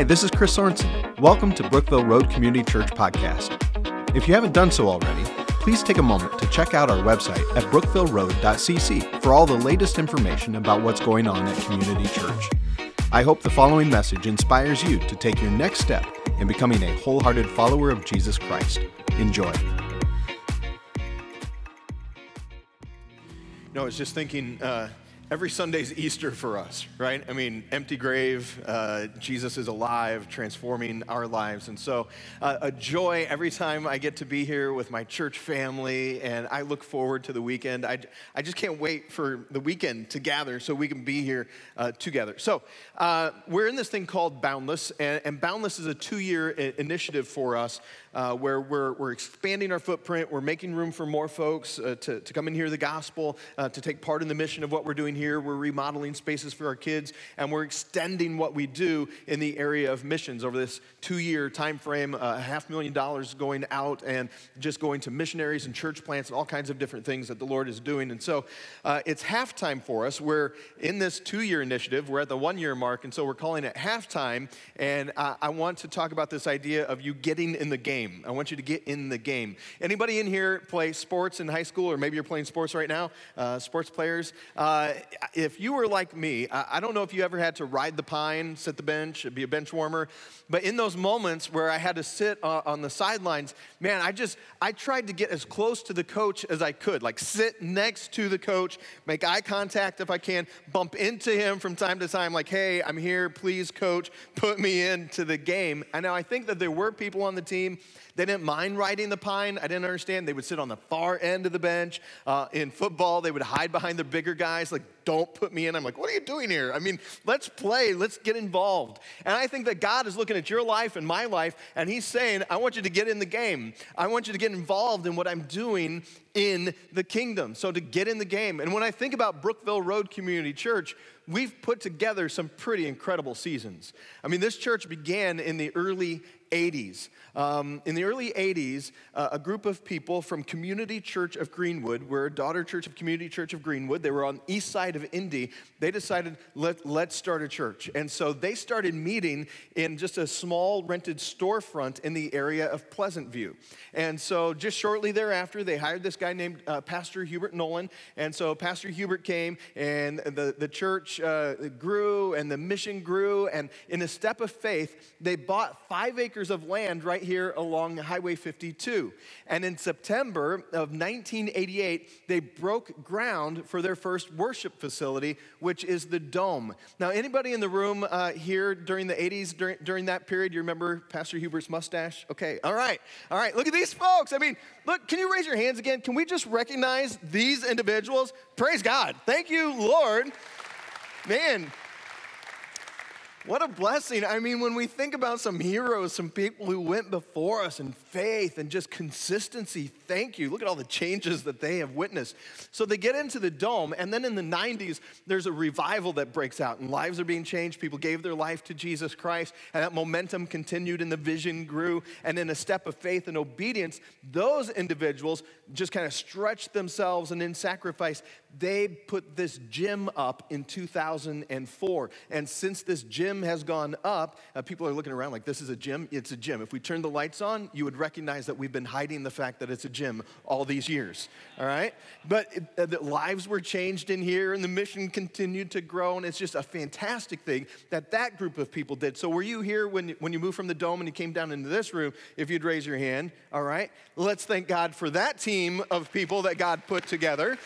Hi, this is Chris Sorensen. Welcome to Brookville Road Community Church Podcast. If you haven't done so already, please take a moment to check out our website at brookvilleroad.cc for all the latest information about what's going on at Community Church. I hope the following message inspires you to take your next step in becoming a wholehearted follower of Jesus Christ. Enjoy. You No, I was just thinking, uh, every Sunday's Easter for us, right? I mean, empty grave, uh, Jesus is alive, transforming our lives. And so, uh, a joy every time I get to be here with my church family, and I look forward to the weekend. I, I just can't wait for the weekend to gather so we can be here uh, together. So, uh, we're in this thing called Boundless, and, and Boundless is a two year initiative for us uh, where we're, we're expanding our footprint, we're making room for more folks uh, to, to come and hear the gospel, to take part in the mission of what we're doing here. We're remodeling spaces for our kids, and we're extending what we do in the area of missions over this two-year time frame. A uh, half million dollars going out and just going to missionaries and church plants and all kinds of different things that the Lord is doing. And so uh, it's halftime for us. We're in this two-year initiative. We're at the one-year mark, and so we're calling it halftime. And uh, I want to talk about this idea of you getting in the game. I want you to get in the game. Anybody in here play sports in high school, or maybe you're playing sports right now? Uh, sports players. Uh, if you were like me, I don't know if you ever had to ride the pine, sit the bench, be a bench warmer, but in those moments where I had to sit on the sidelines, man, I just, I tried to get as close to the coach as I could, like sit next to the coach, make eye contact if I can, bump into him from time to time, like, hey, I'm here, please, coach, put me into the game. And now I think that there were people on the team they didn't mind riding the pine. I didn't understand. They would sit on the far end of the bench. Uh, in football, they would hide behind the bigger guys, like, don't put me in. I'm like, what are you doing here? I mean, let's play, let's get involved. And I think that God is looking at your life and my life, and He's saying, I want you to get in the game. I want you to get involved in what I'm doing in the kingdom. So to get in the game. And when I think about Brookville Road Community Church, we've put together some pretty incredible seasons. I mean, this church began in the early 80s. Um, in the early 80s, uh, a group of people from Community Church of Greenwood, we're a daughter church of Community Church of Greenwood, they were on the east side of Indy, they decided, Let, let's start a church. And so they started meeting in just a small rented storefront in the area of Pleasant View. And so just shortly thereafter, they hired this guy named uh, Pastor Hubert Nolan. And so Pastor Hubert came, and the, the church uh, grew, and the mission grew. And in a step of faith, they bought five acres acres of land right here along Highway 52. And in September of 1988, they broke ground for their first worship facility, which is the Dome. Now, anybody in the room uh, here during the 80s, during, during that period, you remember Pastor Hubert's mustache? Okay, all right, all right. Look at these folks. I mean, look, can you raise your hands again? Can we just recognize these individuals? Praise God. Thank you, Lord. Man, what a blessing. I mean, when we think about some heroes, some people who went before us in faith and just consistency, thank you. Look at all the changes that they have witnessed. So they get into the dome, and then in the 90s, there's a revival that breaks out, and lives are being changed. People gave their life to Jesus Christ, and that momentum continued, and the vision grew. And in a step of faith and obedience, those individuals just kind of stretched themselves, and in sacrifice, they put this gym up in 2004. And since this gym has gone up, uh, people are looking around like, this is a gym? It's a gym. If we turn the lights on, you would recognize that we've been hiding the fact that it's a gym all these years, all right? But it, uh, the lives were changed in here, and the mission continued to grow, and it's just a fantastic thing that that group of people did. So were you here when, when you moved from the dome and you came down into this room? If you'd raise your hand, all right? Let's thank God for that team of people that God put together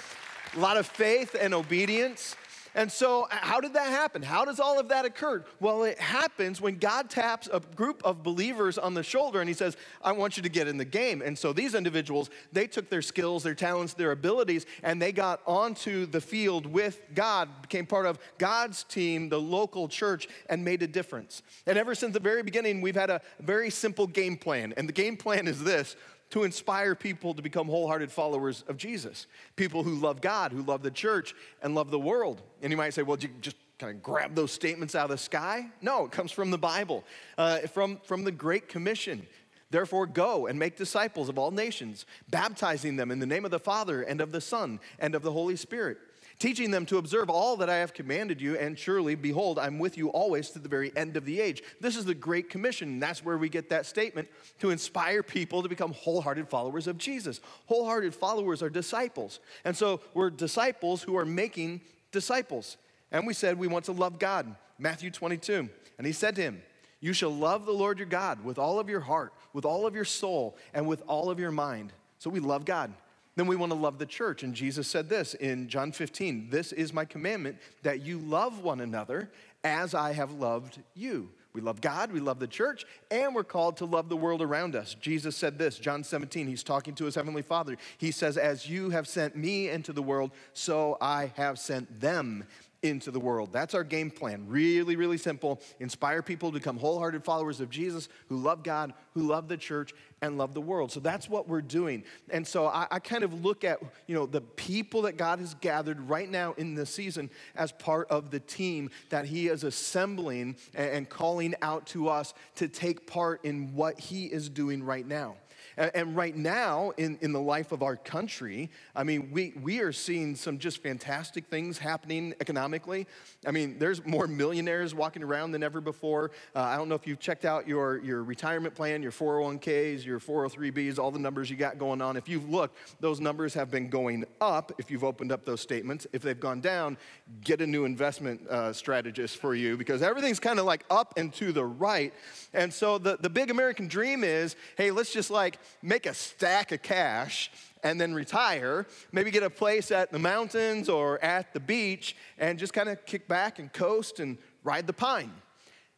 a lot of faith and obedience. And so, how did that happen? How does all of that occur? Well, it happens when God taps a group of believers on the shoulder and He says, I want you to get in the game. And so, these individuals, they took their skills, their talents, their abilities, and they got onto the field with God, became part of God's team, the local church, and made a difference. And ever since the very beginning, we've had a very simple game plan. And the game plan is this to inspire people to become wholehearted followers of Jesus. People who love God, who love the church, and love the world. And you might say, well, you just kind of grab those statements out of the sky? No, it comes from the Bible, uh, from, from the Great Commission. Therefore, go and make disciples of all nations, baptizing them in the name of the Father and of the Son and of the Holy Spirit teaching them to observe all that I have commanded you, and surely, behold, I'm with you always to the very end of the age. This is the Great Commission, that's where we get that statement to inspire people to become wholehearted followers of Jesus. Wholehearted followers are disciples. And so we're disciples who are making disciples. And we said we want to love God. Matthew 22. And he said to him, You shall love the Lord your God with all of your heart, with all of your soul, and with all of your mind. So we love God then we want to love the church. And Jesus said this in John 15 This is my commandment that you love one another as I have loved you. We love God, we love the church, and we're called to love the world around us. Jesus said this, John 17, he's talking to his heavenly Father. He says, As you have sent me into the world, so I have sent them into the world. That's our game plan. Really, really simple. Inspire people to become wholehearted followers of Jesus who love God, who love the church, and love the world. So that's what we're doing. And so I, I, kind of look at, you know, the people that God has gathered right now in this season as part of the team that He is assembling and, and calling out to us to take part in what He is doing right now. And right now, in, in the life of our country, I mean, we, we are seeing some just fantastic things happening economically. I mean, there's more millionaires walking around than ever before. Uh, I don't know if you've checked out your, your retirement plan, your 401ks, your 403bs, all the numbers you got going on. If you've looked, those numbers have been going up if you've opened up those statements. If they've gone down, get a new investment uh, strategist for you because everything's kind of like up and to the right. And so the, the big American dream is hey, let's just like make a stack of cash and then retire, maybe get a place at the mountains or at the beach and just kind of kick back and coast and ride the pine.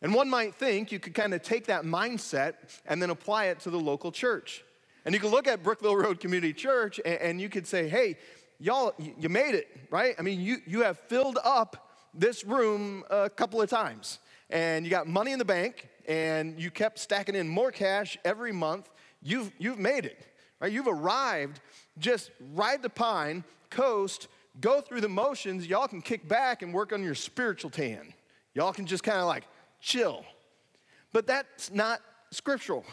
And one might think you could kind of take that mindset and then apply it to the local church. And you could look at Brookville Road Community Church and, and you could say, hey, y'all, you made it, right? I mean, you, you have filled up this room a couple of times and you got money in the bank and you kept stacking in more cash every month you've, you've made it, right? You've arrived. Just ride the pine, coast, go through the motions. Y'all can kick back and work on your spiritual tan. Y'all can just kind of like chill. But that's not scriptural.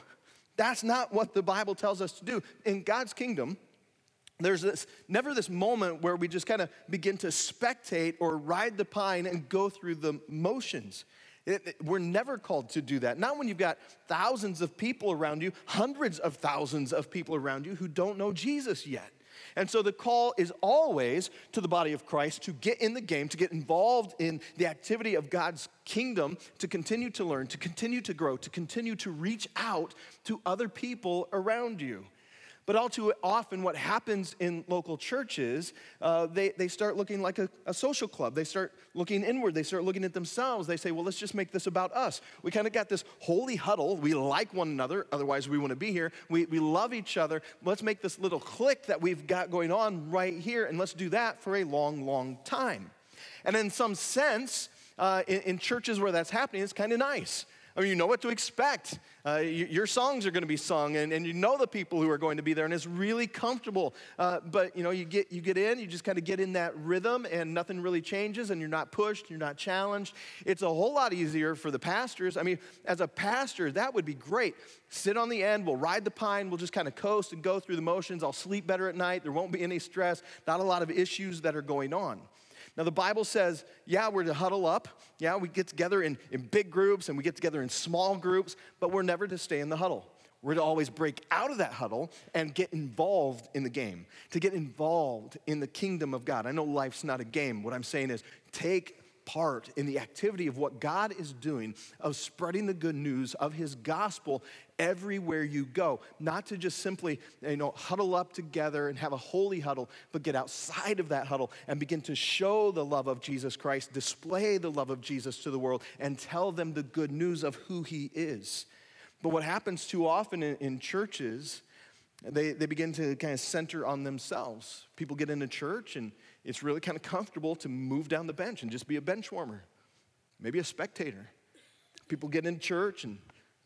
That's not what the Bible tells us to do. In God's kingdom, there's this, never this moment where we just kind of begin to spectate or ride the pine and go through the motions. It, it, we're never called to do that. Not when you've got thousands of people around you, hundreds of thousands of people around you who don't know Jesus yet. And so the call is always to the body of Christ to get in the game, to get involved in the activity of God's kingdom, to continue to learn, to continue to grow, to continue to reach out to other people around you. But all too often, what happens in local churches, uh, they, they start looking like a, a, social club. They start looking inward. They start looking at themselves. They say, well, let's just make this about us. We kind of got this holy huddle. We like one another, otherwise, we to be here. We, we love each other. Let's make this little clique that we've got going on right here, and let's do that for a long, long time. And in some sense, uh, in, in churches where that's happening, it's kind of nice. I mean, you know what to expect. Uh, you, your songs are going to be sung, and, and you know the people who are going to be there, and it's really comfortable. Uh, but you know, you get you get in, you just kind of get in that rhythm, and nothing really changes, and you're not pushed, you're not challenged. It's a whole lot easier for the pastors. I mean, as a pastor, that would be great. Sit on the end, we'll ride the pine, we'll just kind of coast and go through the motions. I'll sleep better at night. There won't be any stress. Not a lot of issues that are going on. Now, the Bible says, yeah, we're to huddle up. Yeah, we get together in, in big groups and we get together in small groups, but we're never to stay in the huddle. We're to always break out of that huddle and get involved in the game, to get involved in the kingdom of God. I know life's not a game. What I'm saying is take part in the activity of what God is doing of spreading the good news of his gospel everywhere you go. Not to just simply, you know, huddle up together and have a holy huddle, but get outside of that huddle and begin to show the love of Jesus Christ, display the love of Jesus to the world, and tell them the good news of who he is. But what happens too often in, in churches, they, they begin to kind of center on themselves. People get into church and it's really kind of comfortable to move down the bench and just be a bench warmer, maybe a spectator. People get in church and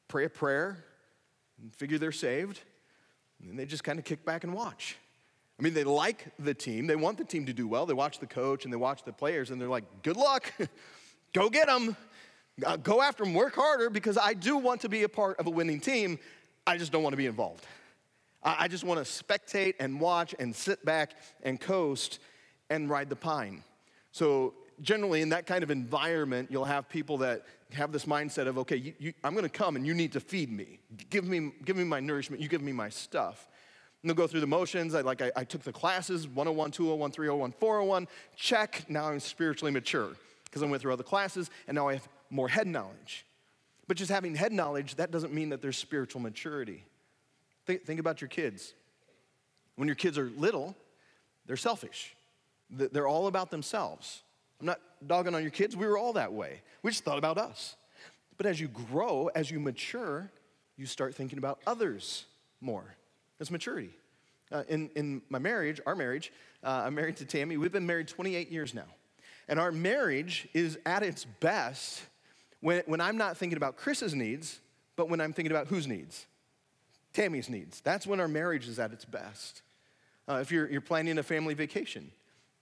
pray a prayer and figure they're saved, and they just kind of kick back and watch. I mean, they like the team, they want the team to do well. They watch the coach and they watch the players, and they're like, good luck, go get them, uh, go after them, work harder, because I do want to be a part of a winning team. I just don't want to be involved. I just want to spectate and watch and sit back and coast and ride the pine. So, generally, in that kind of environment, you'll have people that have this mindset of, okay, you, you, I'm going to come and you need to feed me. Give me, give me my nourishment. You give me my stuff. And they'll go through the motions. I, like I, I took the classes 101, 201, 301, 401. Check. Now I'm spiritually mature because I went through all the classes and now I have more head knowledge. But just having head knowledge, that doesn't mean that there's spiritual maturity. Think, think about your kids. When your kids are little, they're selfish, they're all about themselves. I'm not dogging on your kids, we were all that way. We just thought about us. But as you grow, as you mature, you start thinking about others more. That's maturity. Uh, in, in my marriage, our marriage, uh, I'm married to Tammy. We've been married 28 years now. And our marriage is at its best when, when I'm not thinking about Chris's needs, but when I'm thinking about whose needs? Tammy's needs. That's when our marriage is at its best. Uh, if you're, you're planning a family vacation,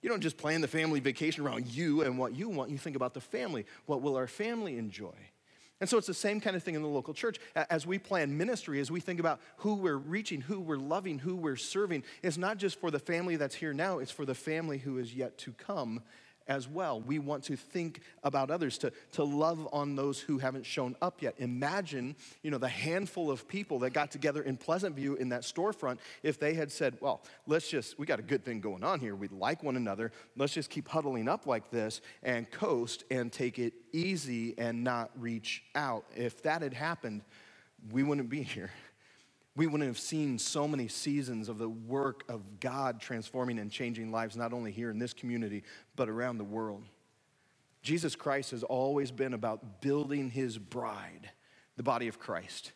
you don't just plan the family vacation around you and what you want. You think about the family. What will our family enjoy? And so it's the same kind of thing in the local church. As we plan ministry, as we think about who we're reaching, who we're loving, who we're serving, it's not just for the family that's here now, it's for the family who is yet to come as well. We want to think about others, to, to love on those who haven't shown up yet. Imagine, you know, the handful of people that got together in Pleasant View in that storefront if they had said, well, let's just, we got a good thing going on here. We like one another. Let's just keep huddling up like this and coast and take it easy and not reach out. If that had happened, we wouldn't be here we wouldn't have seen so many seasons of the work of God transforming and changing lives, not only here in this community, but around the world. Jesus Christ has always been about building his bride, the body of Christ.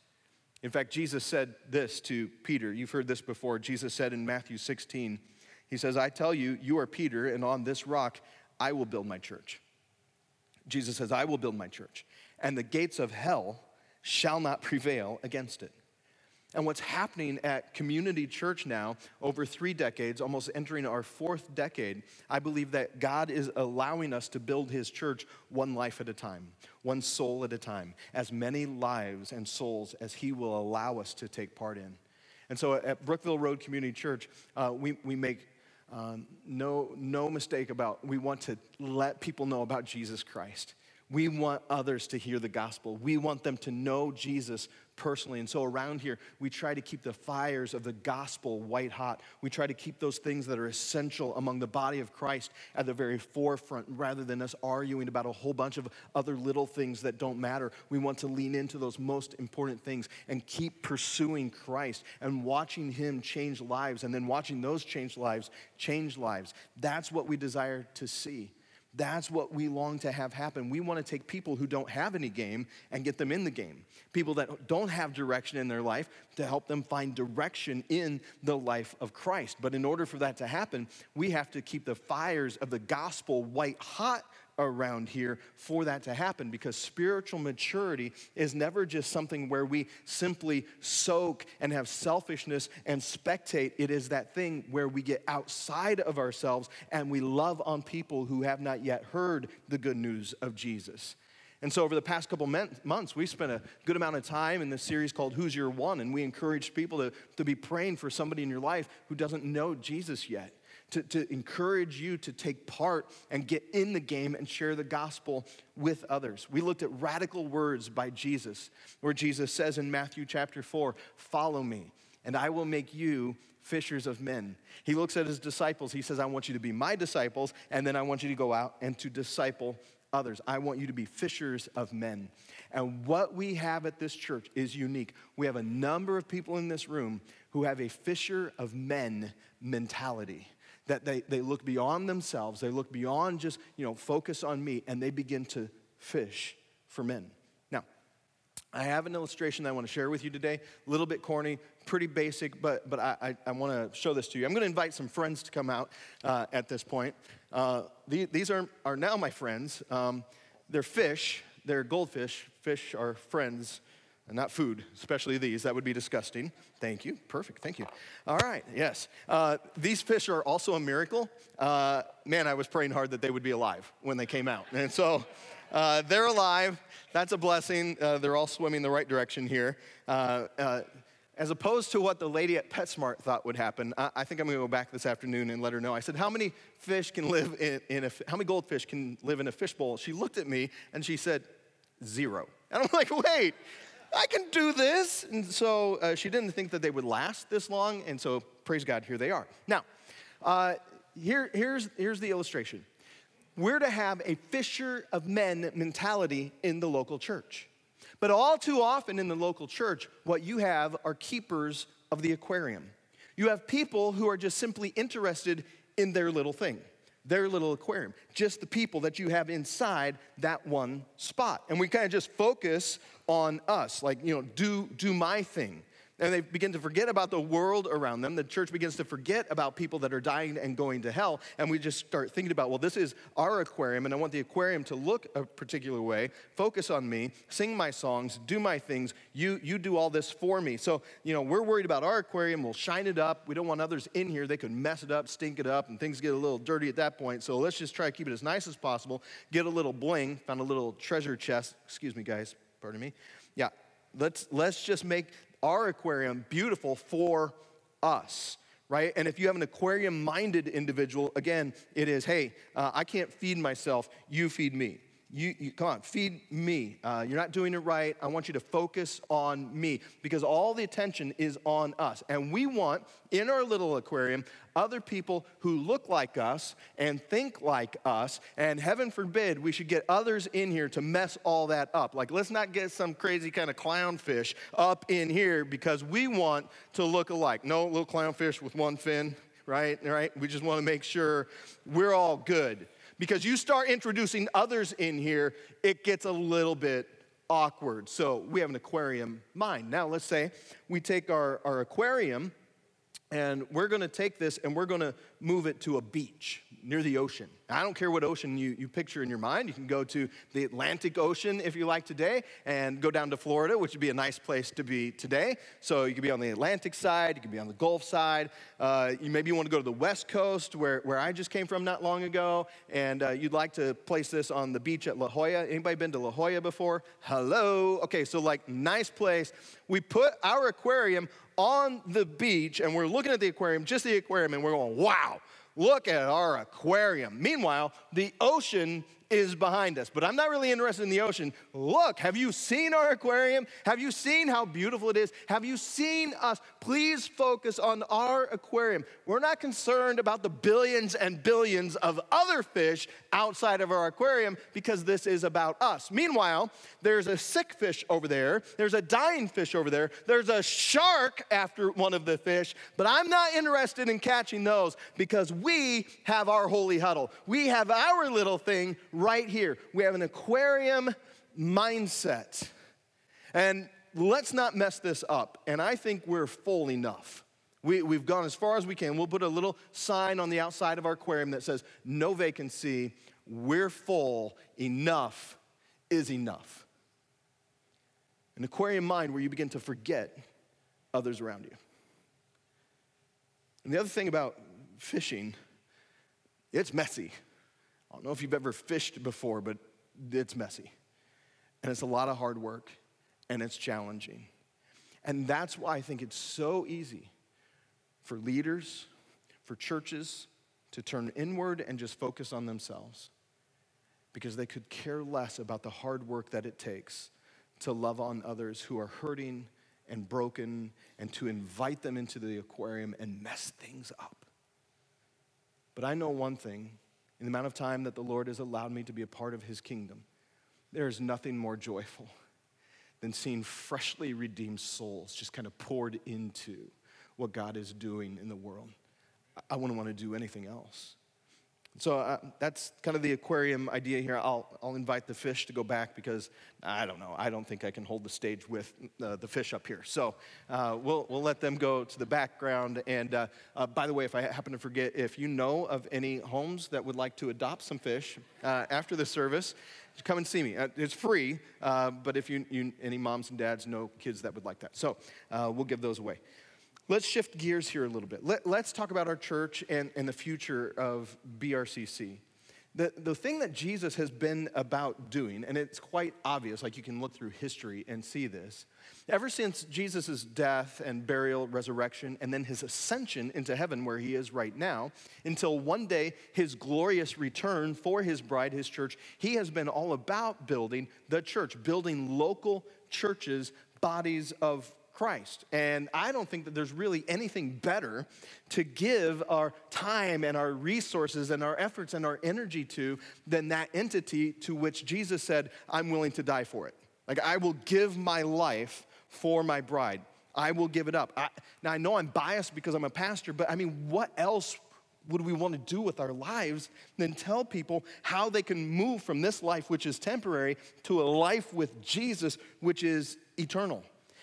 In fact, Jesus said this to Peter. You've heard this before. Jesus said in Matthew 16, He says, I tell you, you are Peter, and on this rock I will build my church. Jesus says, I will build my church, and the gates of hell shall not prevail against it. And what's happening at Community Church now, over three decades, almost entering our fourth decade, I believe that God is allowing us to build His church one life at a time, one soul at a time, as many lives and souls as He will allow us to take part in. And so at Brookville Road Community Church, uh, we, we make um, no, no mistake about we want to let people know about Jesus Christ. We want others to hear the gospel. We want them to know Jesus personally. And so around here, we try to keep the fires of the gospel white hot. We try to keep those things that are essential among the body of Christ at the very forefront rather than us arguing about a whole bunch of other little things that don't matter. We want to lean into those most important things and keep pursuing Christ and watching Him change lives and then watching those change lives change lives. That's what we desire to see. That's what we long to have happen. We want to take people who don't have any game and get them in the game. People that don't have direction in their life to help them find direction in the life of Christ. But in order for that to happen, we have to keep the fires of the gospel white hot around here for that to happen because spiritual maturity is never just something where we simply soak and have selfishness and spectate. It is that thing where we get outside of ourselves and we love on people who have not yet heard the good news of Jesus. And so, over the past couple months, we spent a good amount of time in this series called Who's Your One? And we encouraged people to, to be praying for somebody in your life who doesn't know Jesus yet to, to encourage you to take part and get in the game and share the gospel with others. We looked at radical words by Jesus, where Jesus says in Matthew chapter 4, Follow me, and I will make you fishers of men. He looks at his disciples. He says, I want you to be my disciples, and then I want you to go out and to disciple others. I want you to be fishers of men. And what we have at this church is unique. We have a number of people in this room who have a fisher of men mentality that they, they look beyond themselves, they look beyond just, you know, focus on me, and they begin to fish for men. Now, I have an illustration that I want to share with you today. A little bit corny, pretty basic, but, but I, I, I want to show this to you. I'm going to invite some friends to come out uh, at this point. Uh, the, these are, are now my friends. Um, they're fish, they're goldfish. Fish are friends and not food, especially these. That would be disgusting. Thank you. Perfect. Thank you. All right. Yes. Uh, these fish are also a miracle. Uh, man, I was praying hard that they would be alive when they came out. And so uh, they're alive. That's a blessing. Uh, they're all swimming the right direction here. Uh, uh, as opposed to what the lady at PetSmart thought would happen, I, I think I'm going to go back this afternoon and let her know. I said, "How many fish can live in, in a how many goldfish can live in a fishbowl?" She looked at me and she said, zero. And I'm like, "Wait." I can do this. And so uh, she didn't think that they would last this long. And so, praise God, here they are. Now, uh, here, here's, here's the illustration we're to have a fisher of men mentality in the local church. But all too often in the local church, what you have are keepers of the aquarium. You have people who are just simply interested in their little thing, their little aquarium, just the people that you have inside that one spot. And we kind of just focus on us, like, you know, do, do my thing and they begin to forget about the world around them. The church begins to forget about people that are dying and going to hell. And we just start thinking about, well, this is our aquarium, and I want the aquarium to look a particular way, focus on me, sing my songs, do my things. You, you do all this for me. So, you know, we're worried about our aquarium. We'll shine it up. We don't want others in here. They could mess it up, stink it up, and things get a little dirty at that point. So let's just try to keep it as nice as possible, get a little bling, found a little treasure chest. Excuse me, guys. Pardon me. Yeah, let's let's just make our aquarium beautiful for us right? And if you have an aquarium minded individual, again, it is, hey, uh, I can't feed myself, you feed me. You, you, come on, feed me. Uh, you're not doing it right. I want you to focus on me because all the attention is on us. And we want, in our little aquarium, other people who look like us and think like us. And heaven forbid we should get others in here to mess all that up. Like, let's not get some crazy kind of clownfish up in here because we want to look alike. No little clownfish with one fin, right? Right? We just want to make sure we're all good because you start introducing others in here, it gets a little bit awkward. So we have an aquarium mind. Now, let's say we take our, our aquarium and we're gonna take this and we're gonna move it to a beach near the ocean. I don't care what ocean you, you picture in your mind. You can go to the Atlantic Ocean if you like today and go down to Florida, which would be a nice place to be today. So you could be on the Atlantic side, you could be on the Gulf side. Uh, you maybe want to go to the West Coast where, where I just came from not long ago, and uh, you'd like to place this on the beach at La Jolla. Anybody been to La Jolla before? Hello. Okay, so like nice place. We put our aquarium on the beach and we're looking at the aquarium, just the aquarium, and we're going, wow, look at our aquarium. Meanwhile, the ocean is behind us. But I'm not really interested in the ocean. Look, have you seen our aquarium? Have you seen how beautiful it is? Have you seen us? Please focus on our aquarium. We're not concerned about the billions and billions of other fish outside of our aquarium because this is about us. Meanwhile, there's a sick fish over there, there's a dying fish over there, there's a shark after one of the fish, but I'm not interested in catching those because we have our holy huddle. We have our little thing right here. We have an aquarium mindset. And let's not mess this up. And I think we're full enough. We, we've gone as far as we can. We'll put a little sign on the outside of our aquarium that says, no vacancy, we're full, enough is enough. An aquarium mind where you begin to forget others around you. And the other thing about fishing, it's messy. I don't know if you've ever fished before, but it's messy. And it's a lot of hard work, and it's challenging. And that's why I think it's so easy for leaders, for churches to turn inward and just focus on themselves because they could care less about the hard work that it takes to love on others who are hurting and broken and to invite them into the aquarium and mess things up. But I know one thing in the amount of time that the Lord has allowed me to be a part of his kingdom, there is nothing more joyful than seeing freshly redeemed souls just kind of poured into what God is doing in the world. I wouldn't want to do anything else. So uh, that's kind of the aquarium idea here. I'll, I'll invite the fish to go back because I don't know. I don't think I can hold the stage with uh, the fish up here. So uh, we'll, we'll let them go to the background. And uh, uh, by the way, if I happen to forget, if you know of any homes that would like to adopt some fish uh, after the service, come and see me. it's free, but if you, you, any moms and dads know kids that would like that. So we'll give those away. Let's shift gears here a little bit. Let, us talk about our church and, and the future of BRCC. The, the thing that Jesus has been about doing, and it's quite obvious, like you can look through history and see this, ever since Jesus' death and burial, resurrection, and then his ascension into heaven, where he is right now, until one day his glorious return for his bride, his church, he has been all about building the church, building local churches, bodies of Christ. And I don't think that there's really anything better to give our time and our resources and our efforts and our energy to than that entity to which Jesus said, I'm willing to die for it. Like, I will give my life for my bride. I will give it up. I, now, I know I'm biased because I'm a pastor, but I mean, what else would we want to do with our lives than tell people how they can move from this life, which is temporary, to a life with Jesus, which is eternal?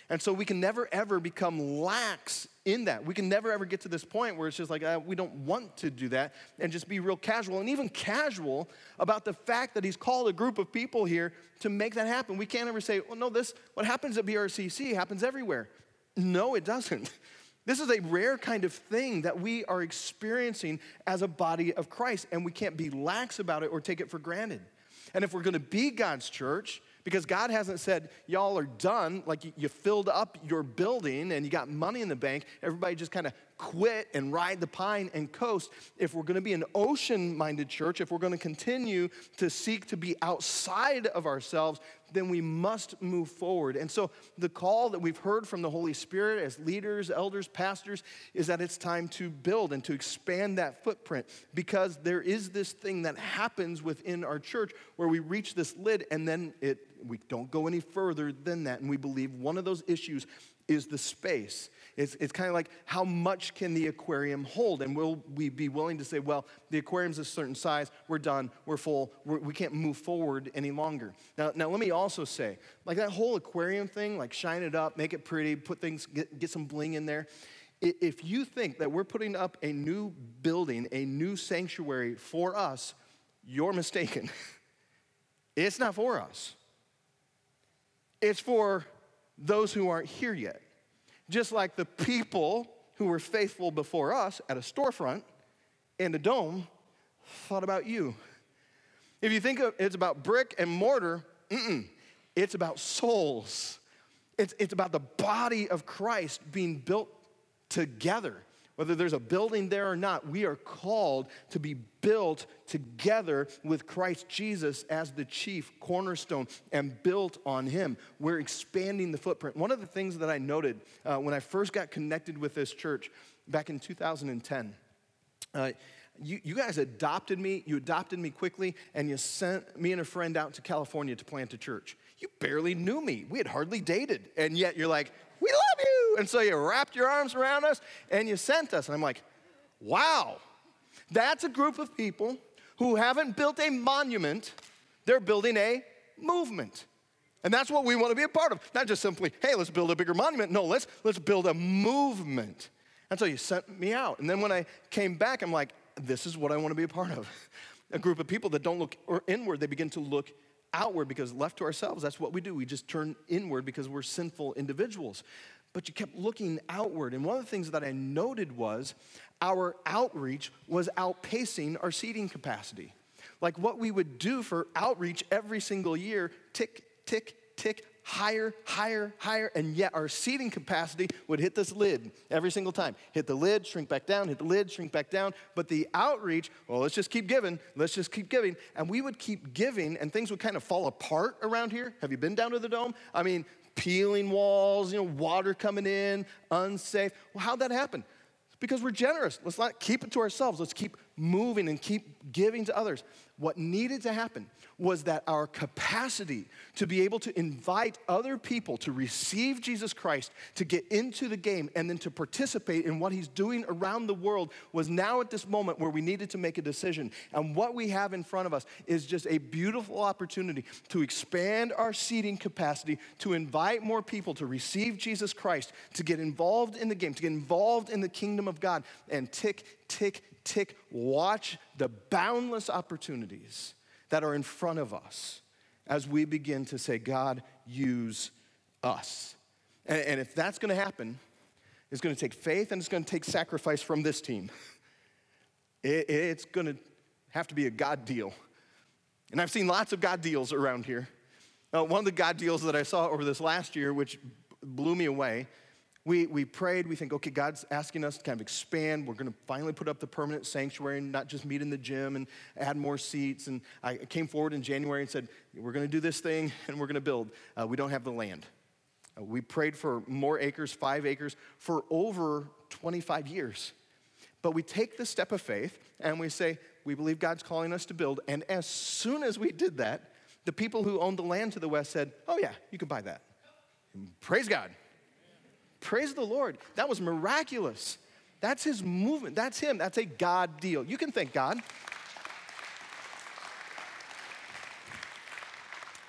And so we can never ever become lax in that. We can never ever get to this point where it's just like, uh, we don't want to do that and just be real casual and even casual about the fact that he's called a group of people here to make that happen. We can't ever say, well, no, this, what happens at BRCC happens everywhere. No, it doesn't. This is a rare kind of thing that we are experiencing as a body of Christ, and we can't be lax about it or take it for granted. And if we're gonna be God's church, because God hasn't said, y'all are done, like you, filled up your building and you got money in the bank. Everybody just kind of quit and ride the pine and coast. If we're going to be an ocean minded church, if we're going to continue to seek to be outside of ourselves, then we must move forward. And so, the call that we've heard from the Holy Spirit as leaders, elders, pastors is that it's time to build and to expand that footprint because there is this thing that happens within our church where we reach this lid and then it, we don't go any further than that. And we believe one of those issues is the space. It's, it's kind of like how much can the aquarium hold? And will we be willing to say, well, the aquarium's a certain size, we're done, we're full, we're, we can not move forward any longer. Now, now, let me also say, like that whole aquarium thing, like shine it up, make it pretty, put things, get, get some bling in there. If you think that we're putting up a new building, a new sanctuary for us, you're mistaken. it's not for us. It's for those who aren't here yet. Just like the people who were faithful before us at a storefront in the dome thought about you. If you think it's about brick and mortar, it's about souls. It's, it's about the body of Christ being built together. Whether there's a building there or not, we are called to be built together with Christ Jesus as the chief cornerstone and built on him. We're expanding the footprint. One of the things that I noted uh, when I first got connected with this church back in 2010, uh, you, you, guys adopted me, you adopted me quickly, and you sent me and a friend out to California to plant a church. You barely knew me. We had hardly dated. And yet you're like. And so you wrapped your arms around us and you sent us. And I'm like, wow, that's a group of people who haven't built a monument, they're building a movement. And that's what we want to be a part of. Not just simply, hey, let's build a bigger monument. No, let's, let's build a movement. And so you sent me out. And then when I came back, I'm like, this is what I want to be a part of. A group of people that don't look inward, they begin to look outward because left to ourselves, that's what we do. We just turn inward because we're sinful individuals. But you kept looking outward. And one of the things that I noted was our outreach was outpacing our seating capacity. Like what we would do for outreach every single year, tick, tick, tick, higher, higher, higher, and yet our seating capacity would hit this lid every single time. Hit the lid, shrink back down, hit the lid, shrink back down. But the outreach, well, let's just keep giving, let's just keep giving. And we would keep giving, and things would kind of fall apart around here. Have you been down to the dome? I mean, peeling walls, you know, water coming in, unsafe. Well, how'd that happen? Because we're generous. Let's not keep it to ourselves. Let's keep moving and keep giving to others. What needed to happen was that our capacity to be able to invite other people to receive Jesus Christ, to get into the game, and then to participate in what he's doing around the world was now at this moment where we needed to make a decision. And what we have in front of us is just a beautiful opportunity to expand our seating capacity, to invite more people to receive Jesus Christ, to get involved in the game, to get involved in the kingdom of God, and tick, tick, tick, watch the boundless opportunities that are in front of us as we begin to say, God, use us. And, and if that's going to happen, it's going to take faith and it's going to take sacrifice from this team. It, it's going to have to be a God deal. And I've seen lots of God deals around here. Uh, one of the God deals that I saw over this last year, which blew me away, we, we prayed. We think, okay, God's asking us to kind of expand. We're going to finally put up the permanent sanctuary and not just meet in the gym and add more seats. And I came forward in January and said, we're going to do this thing and we're going to build. Uh, we don't have the land. Uh, we prayed for more acres, five acres, for over 25 years. But we take the step of faith and we say, we believe God's calling us to build. And as soon as we did that, the people who owned the land to the west said, oh, yeah, you can buy that. And praise God. Praise the Lord. That was miraculous. That's his movement. That's him. That's a God deal. You can thank God.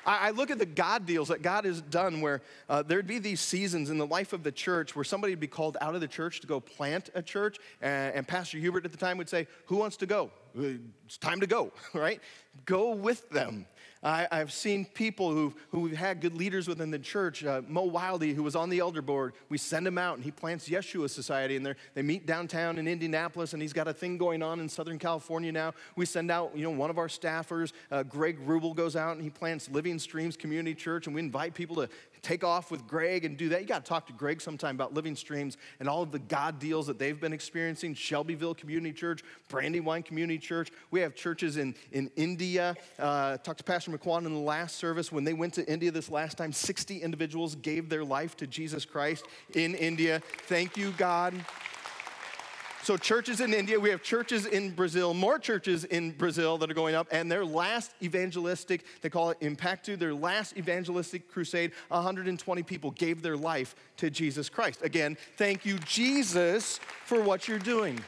I, look at the God deals that God has done where uh, there'd be these seasons in the life of the church where somebody would be called out of the church to go plant a church. And, and Pastor Hubert at the time would say, Who wants to go? It's time to go, right? Go with them. I, have seen people who've, who've had good leaders within the church. Uh, Mo Wildy, who was on the elder board, we send him out and he plants Yeshua Society. And they meet downtown in Indianapolis and he's got a thing going on in Southern California now. We send out, you know, one of our staffers, uh, Greg Rubel, goes out and he plants Living Streams Community Church. And we invite people to take off with Greg and do that. You got to talk to Greg sometime about Living Streams and all of the God deals that they've been experiencing. Shelbyville Community Church, Brandywine Community Church. We have churches in, in India. Uh, talked to Pastor McQuan in the last service. When they went to India this last time, 60 individuals gave their life to Jesus Christ in India. Thank you, God. So, churches in India, we have churches in Brazil, more churches in Brazil that are going up, and their last evangelistic, they call it Impacto, their last evangelistic crusade, 120 people gave their life to Jesus Christ. Again, thank you, Jesus, for what you're doing.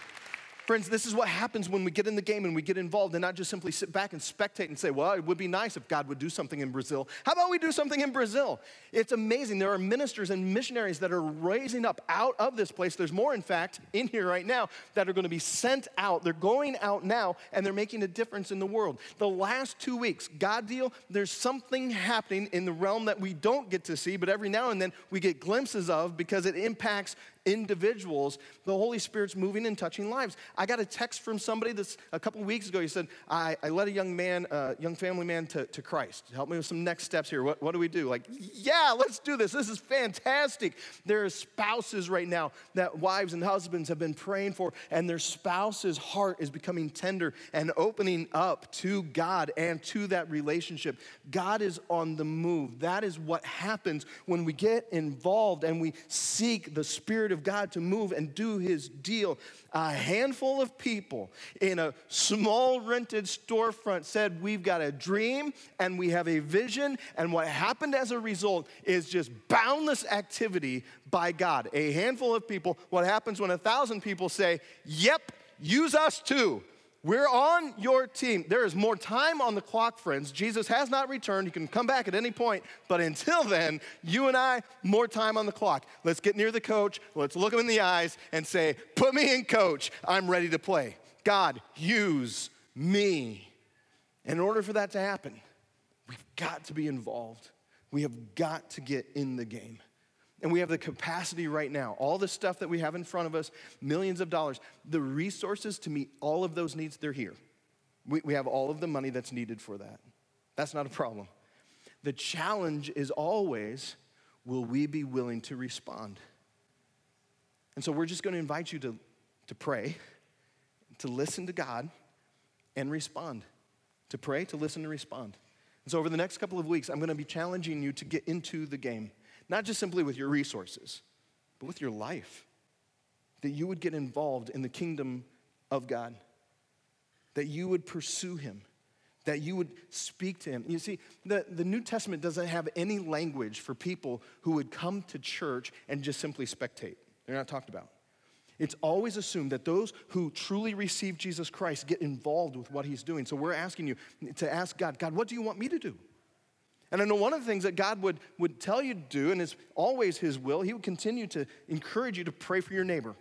Friends, this is what happens when we get in the game and we get involved and not just simply sit back and spectate and say, well, it would be nice if God would do something in Brazil. How about we do something in Brazil? It's amazing. There are ministers and missionaries that are raising up out of this place. There's more, in fact, in here right now that are going to be sent out. They're going out now and they're making a difference in the world. The last two weeks, God deal, there's something happening in the realm that we don't get to see, but every now and then we get glimpses of because it impacts individuals, the Holy Spirit's moving and touching lives. I got a text from somebody that's a couple weeks ago. He said, I, I led a young man, a uh, young family man to, to Christ. Help me with some next steps here. What, what do we do? Like, yeah, let's do this. This is fantastic. There are spouses right now that wives and husbands have been praying for, and their spouse's heart is becoming tender and opening up to God and to that relationship. God is on the move. That is what happens when we get involved and we seek the Spirit Spirit of God to move and do his deal. A handful of people in a small rented storefront said, We've got a dream and we have a vision. And what happened as a result is just boundless activity by God. A handful of people, what happens when a thousand people say, Yep, use us too? We're on your team. There is more time on the clock, friends. Jesus has not returned. He can come back at any point. But until then, you and I, more time on the clock. Let's get near the coach. Let's look him in the eyes and say, Put me in, coach. I'm ready to play. God, use me. And in order for that to happen, we've got to be involved. We have got to get in the game. And we have the capacity right now, all the stuff that we have in front of us, millions of dollars, the resources to meet all of those needs, they're here. We, we have all of the money that's needed for that. That's not a problem. The challenge is always will we be willing to respond? And so we're just going to invite you to, to pray, to listen to God, and respond. To pray, to listen, and respond. And so over the next couple of weeks, I'm going to be challenging you to get into the game not just simply with your resources, but with your life. That you would get involved in the kingdom of God, that you would pursue Him, that you would speak to Him. You see, the, the New Testament doesn't have any language for people who would come to church and just simply spectate. They're not talked about. It's always assumed that those who truly receive Jesus Christ get involved with what He's doing. So we're asking you to ask God, God, what do you want me to do? And I know one of the things that God would, would tell you to do, and is always His will, He would continue to encourage you to pray for your neighbor.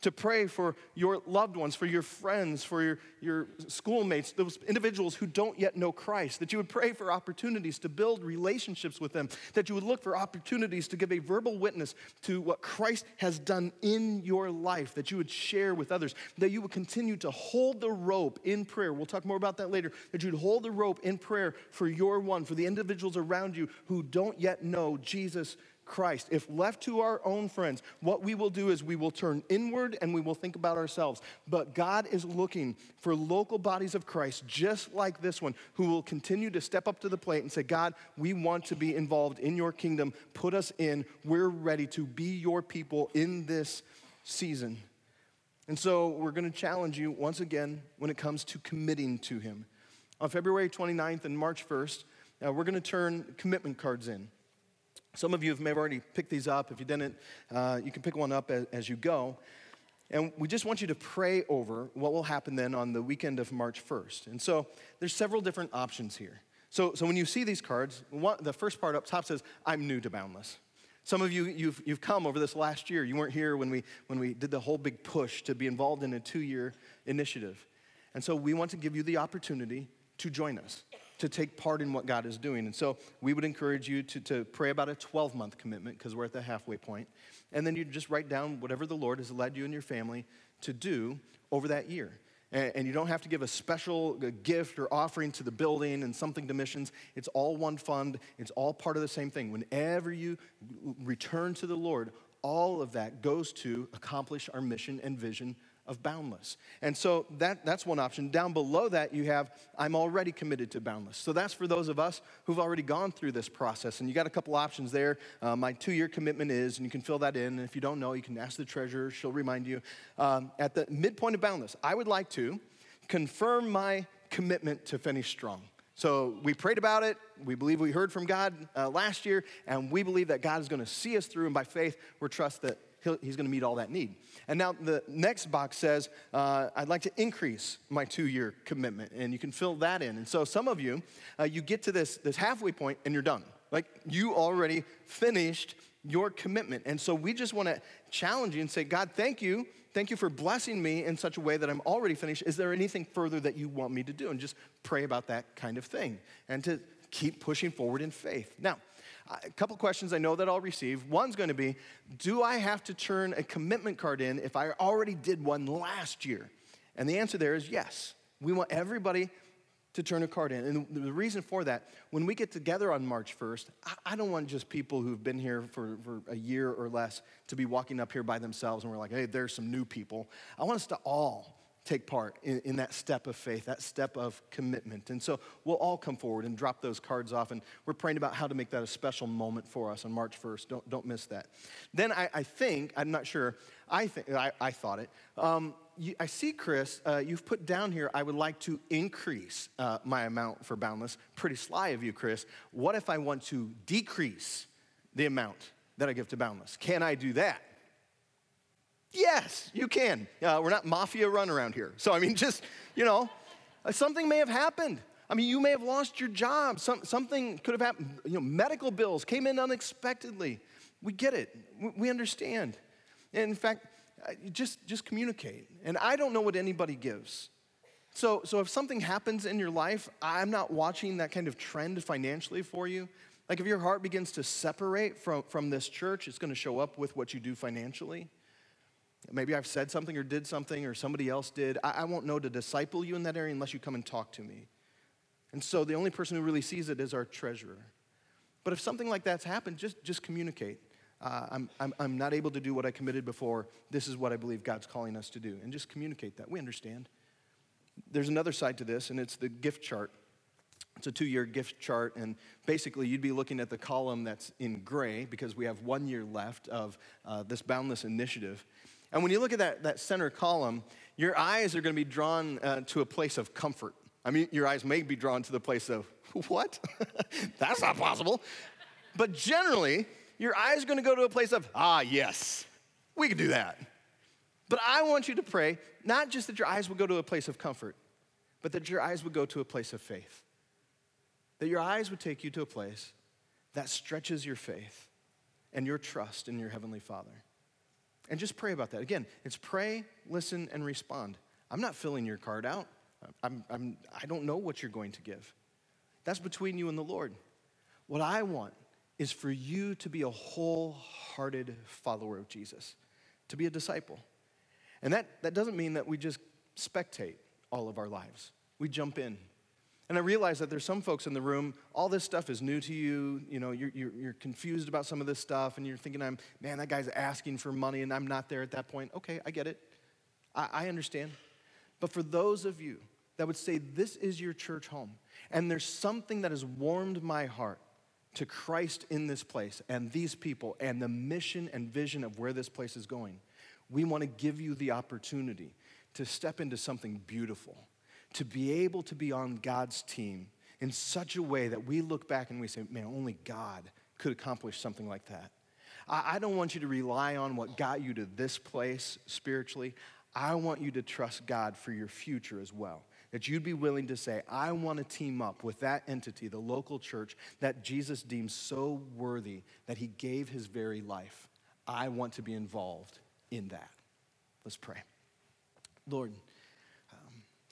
To pray for your loved ones, for your friends, for your, your schoolmates, those individuals who don't yet know Christ, that you would pray for opportunities to build relationships with them, that you would look for opportunities to give a verbal witness to what Christ has done in your life, that you would share with others, that you would continue to hold the rope in prayer. We'll talk more about that later, that you'd hold the rope in prayer for your one, for the individuals around you who don't yet know Jesus Christ. If left to our own friends, what we will do is we will turn inward and we will think about ourselves. But God is looking for local bodies of Christ, just like this one, who will continue to step up to the plate and say, God, we want to be involved in your kingdom. Put us in. We're ready to be your people in this season. And so we're going to challenge you once again when it comes to committing to Him. On February 29th and March 1st, uh, we're going to turn commitment cards in. Some of you have already picked these up. If you didn't, uh, you can pick one up as, as you go. And we just want you to pray over what will happen then on the weekend of March 1st. And so there's several different options here. So, so when you see these cards, one, the first part up top says, I'm new to Boundless. Some of you, you've, you've come over this last year. You weren't here when we, when we did the whole big push to be involved in a two year initiative. And so we want to give you the opportunity to join us to take part in what God is doing. And so we would encourage you to, to pray about a 12 month commitment because we're at the halfway point. And then you just write down whatever the Lord has led you and your family to do over that year. And, and you don't have to give a special uh, gift or offering to the building and something to missions. It's all one fund, it's all part of the same thing. Whenever you return to the Lord, all of that goes to accomplish our mission and vision of Boundless. And so that, that's one option. Down below that, you have, I'm already committed to Boundless. So that's for those of us who've already gone through this process. And you got a couple options there. Uh, my two year commitment is, and you can fill that in. And if you don't know, you can ask the treasurer, she'll remind you. Um, at the midpoint of Boundless, I would like to confirm my commitment to finish strong. So we prayed about it. We believe we heard from God uh, last year, and we believe that God is going to see us through. And by faith, we're trust that he's going to meet all that need. And now the next box says, uh, I'd like to increase my two year commitment. And you can fill that in. And so some of you, uh, you get to this, this halfway point and you're done. Like you already finished your commitment. And so we just want to challenge you and say, God, thank you. Thank you for blessing me in such a way that I'm already finished. Is there anything further that you want me to do? And just pray about that kind of thing and to keep pushing forward in faith. Now, a couple questions I know that I'll receive. One's going to be Do I have to turn a commitment card in if I already did one last year? And the answer there is yes. We want everybody to turn a card in. And the reason for that, when we get together on March 1st, I don't want just people who've been here for, for a year or less to be walking up here by themselves and we're like, hey, there's some new people. I want us to all take part in, in, that step of faith, that step of commitment. And so we'll all come forward and drop those cards off. And we're praying about how to make that a special moment for us on March 1st. Don't, don't miss that. Then I, I think, I'm not sure, I, think, I, I thought it. Um, you, I see, Chris, uh, you've put down here, I would like to increase uh, my amount for Boundless. Pretty sly of you, Chris. What if I want to decrease the amount that I give to Boundless? Can I do that? Yes, you can. Uh, we're not mafia run around here. So, I mean, just, you know, uh, something may have happened. I mean, you may have lost your job. Some, something could have happened. You know, medical bills came in unexpectedly. We get it. We, understand. And in fact, just, just communicate. And I don't know what anybody gives. So, so if something happens in your life, I'm not watching that kind of trend financially for you. Like if your heart begins to separate from, from this church, it's going to show up with what you do financially. Maybe I've said something or did something or somebody else did. I, I won't know to disciple you in that area unless you come and talk to me. And so the only person who really sees it is our treasurer. But if something like that's happened, just, just communicate. Uh, I'm, I'm, I'm not able to do what I committed before. This is what I believe God's calling us to do. And just communicate that. We understand. There's another side to this, and it's the gift chart. It's a two year gift chart, and basically, you'd be looking at the column that's in gray because we have one year left of uh, this Boundless initiative. And when you look at that, that center column, your eyes are going to be drawn uh, to a place of comfort. I mean, your eyes may be drawn to the place of, what? That's not possible. But generally, your eyes are going to go to a place of, ah, yes, we can do that. But I want you to pray, not just that your eyes will go to a place of comfort, but that your eyes would go to a place of faith. That your eyes would take you to a place that stretches your faith and your trust in your Heavenly Father. And just pray about that. Again, it's pray, listen, and respond. I'm not filling your card out. I'm, I'm, I don't know what you're going to give. That's between you and the Lord. What I want is for you to be a wholehearted follower of Jesus, to be a disciple. And that, that doesn't mean that we just spectate all of our lives, we jump in. And I realize that there's some folks in the room, all this stuff is new to you. You know, you're, you're, you're, confused about some of this stuff, and you're thinking, I'm, man, that guy's asking for money, and I'm not there at that point. Okay, I get it. I, I understand. But for those of you that would say, this is your church home, and there's something that has warmed my heart to Christ in this place and these people and the mission and vision of where this place is going, we want to give you the opportunity to step into something beautiful, to be able to be on God's team in such a way that we look back and we say, man, only God could accomplish something like that. I don't want you to rely on what got you to this place spiritually. I want you to trust God for your future as well that you'd be willing to say, I want to team up with that entity, the local church that Jesus deems so worthy that he gave his very life. I want to be involved in that. Let's pray. Lord,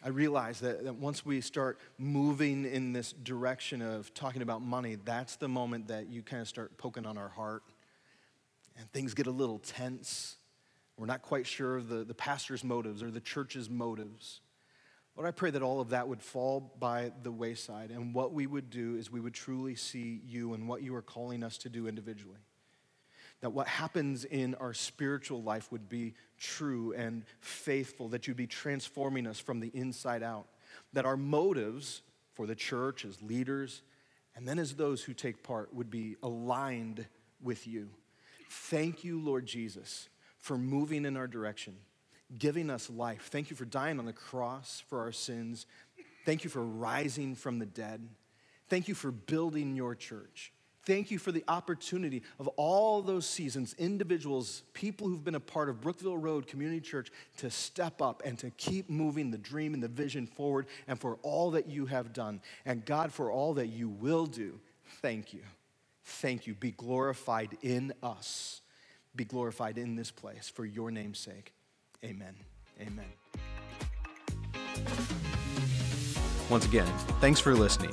I realize that, that once we start moving in this direction of talking about money, that's the moment that you kind of start poking on our heart and things get a little tense. We're not quite sure of the, the pastor's motives or the church's motives. Lord, I pray that all of that would fall by the wayside, and what we would do is we would truly see you and what you are calling us to do individually. That what happens in our spiritual life would be true and faithful, that you'd be transforming us from the inside out. That our motives for the church as leaders and then as those who take part would be aligned with you. Thank you, Lord Jesus, for moving in our direction giving us life. Thank you for dying on the cross for our sins. Thank you for rising from the dead. Thank you for building your church. Thank you for the opportunity of all those seasons, individuals, people who've been a part of Brookville Road Community Church to step up and to keep moving the dream and the vision forward, and for all that you have done. And God, for all that you will do, thank you. Thank you. Be glorified in us, be glorified in this place for your name's sake. Amen. Amen. Once again, thanks for listening.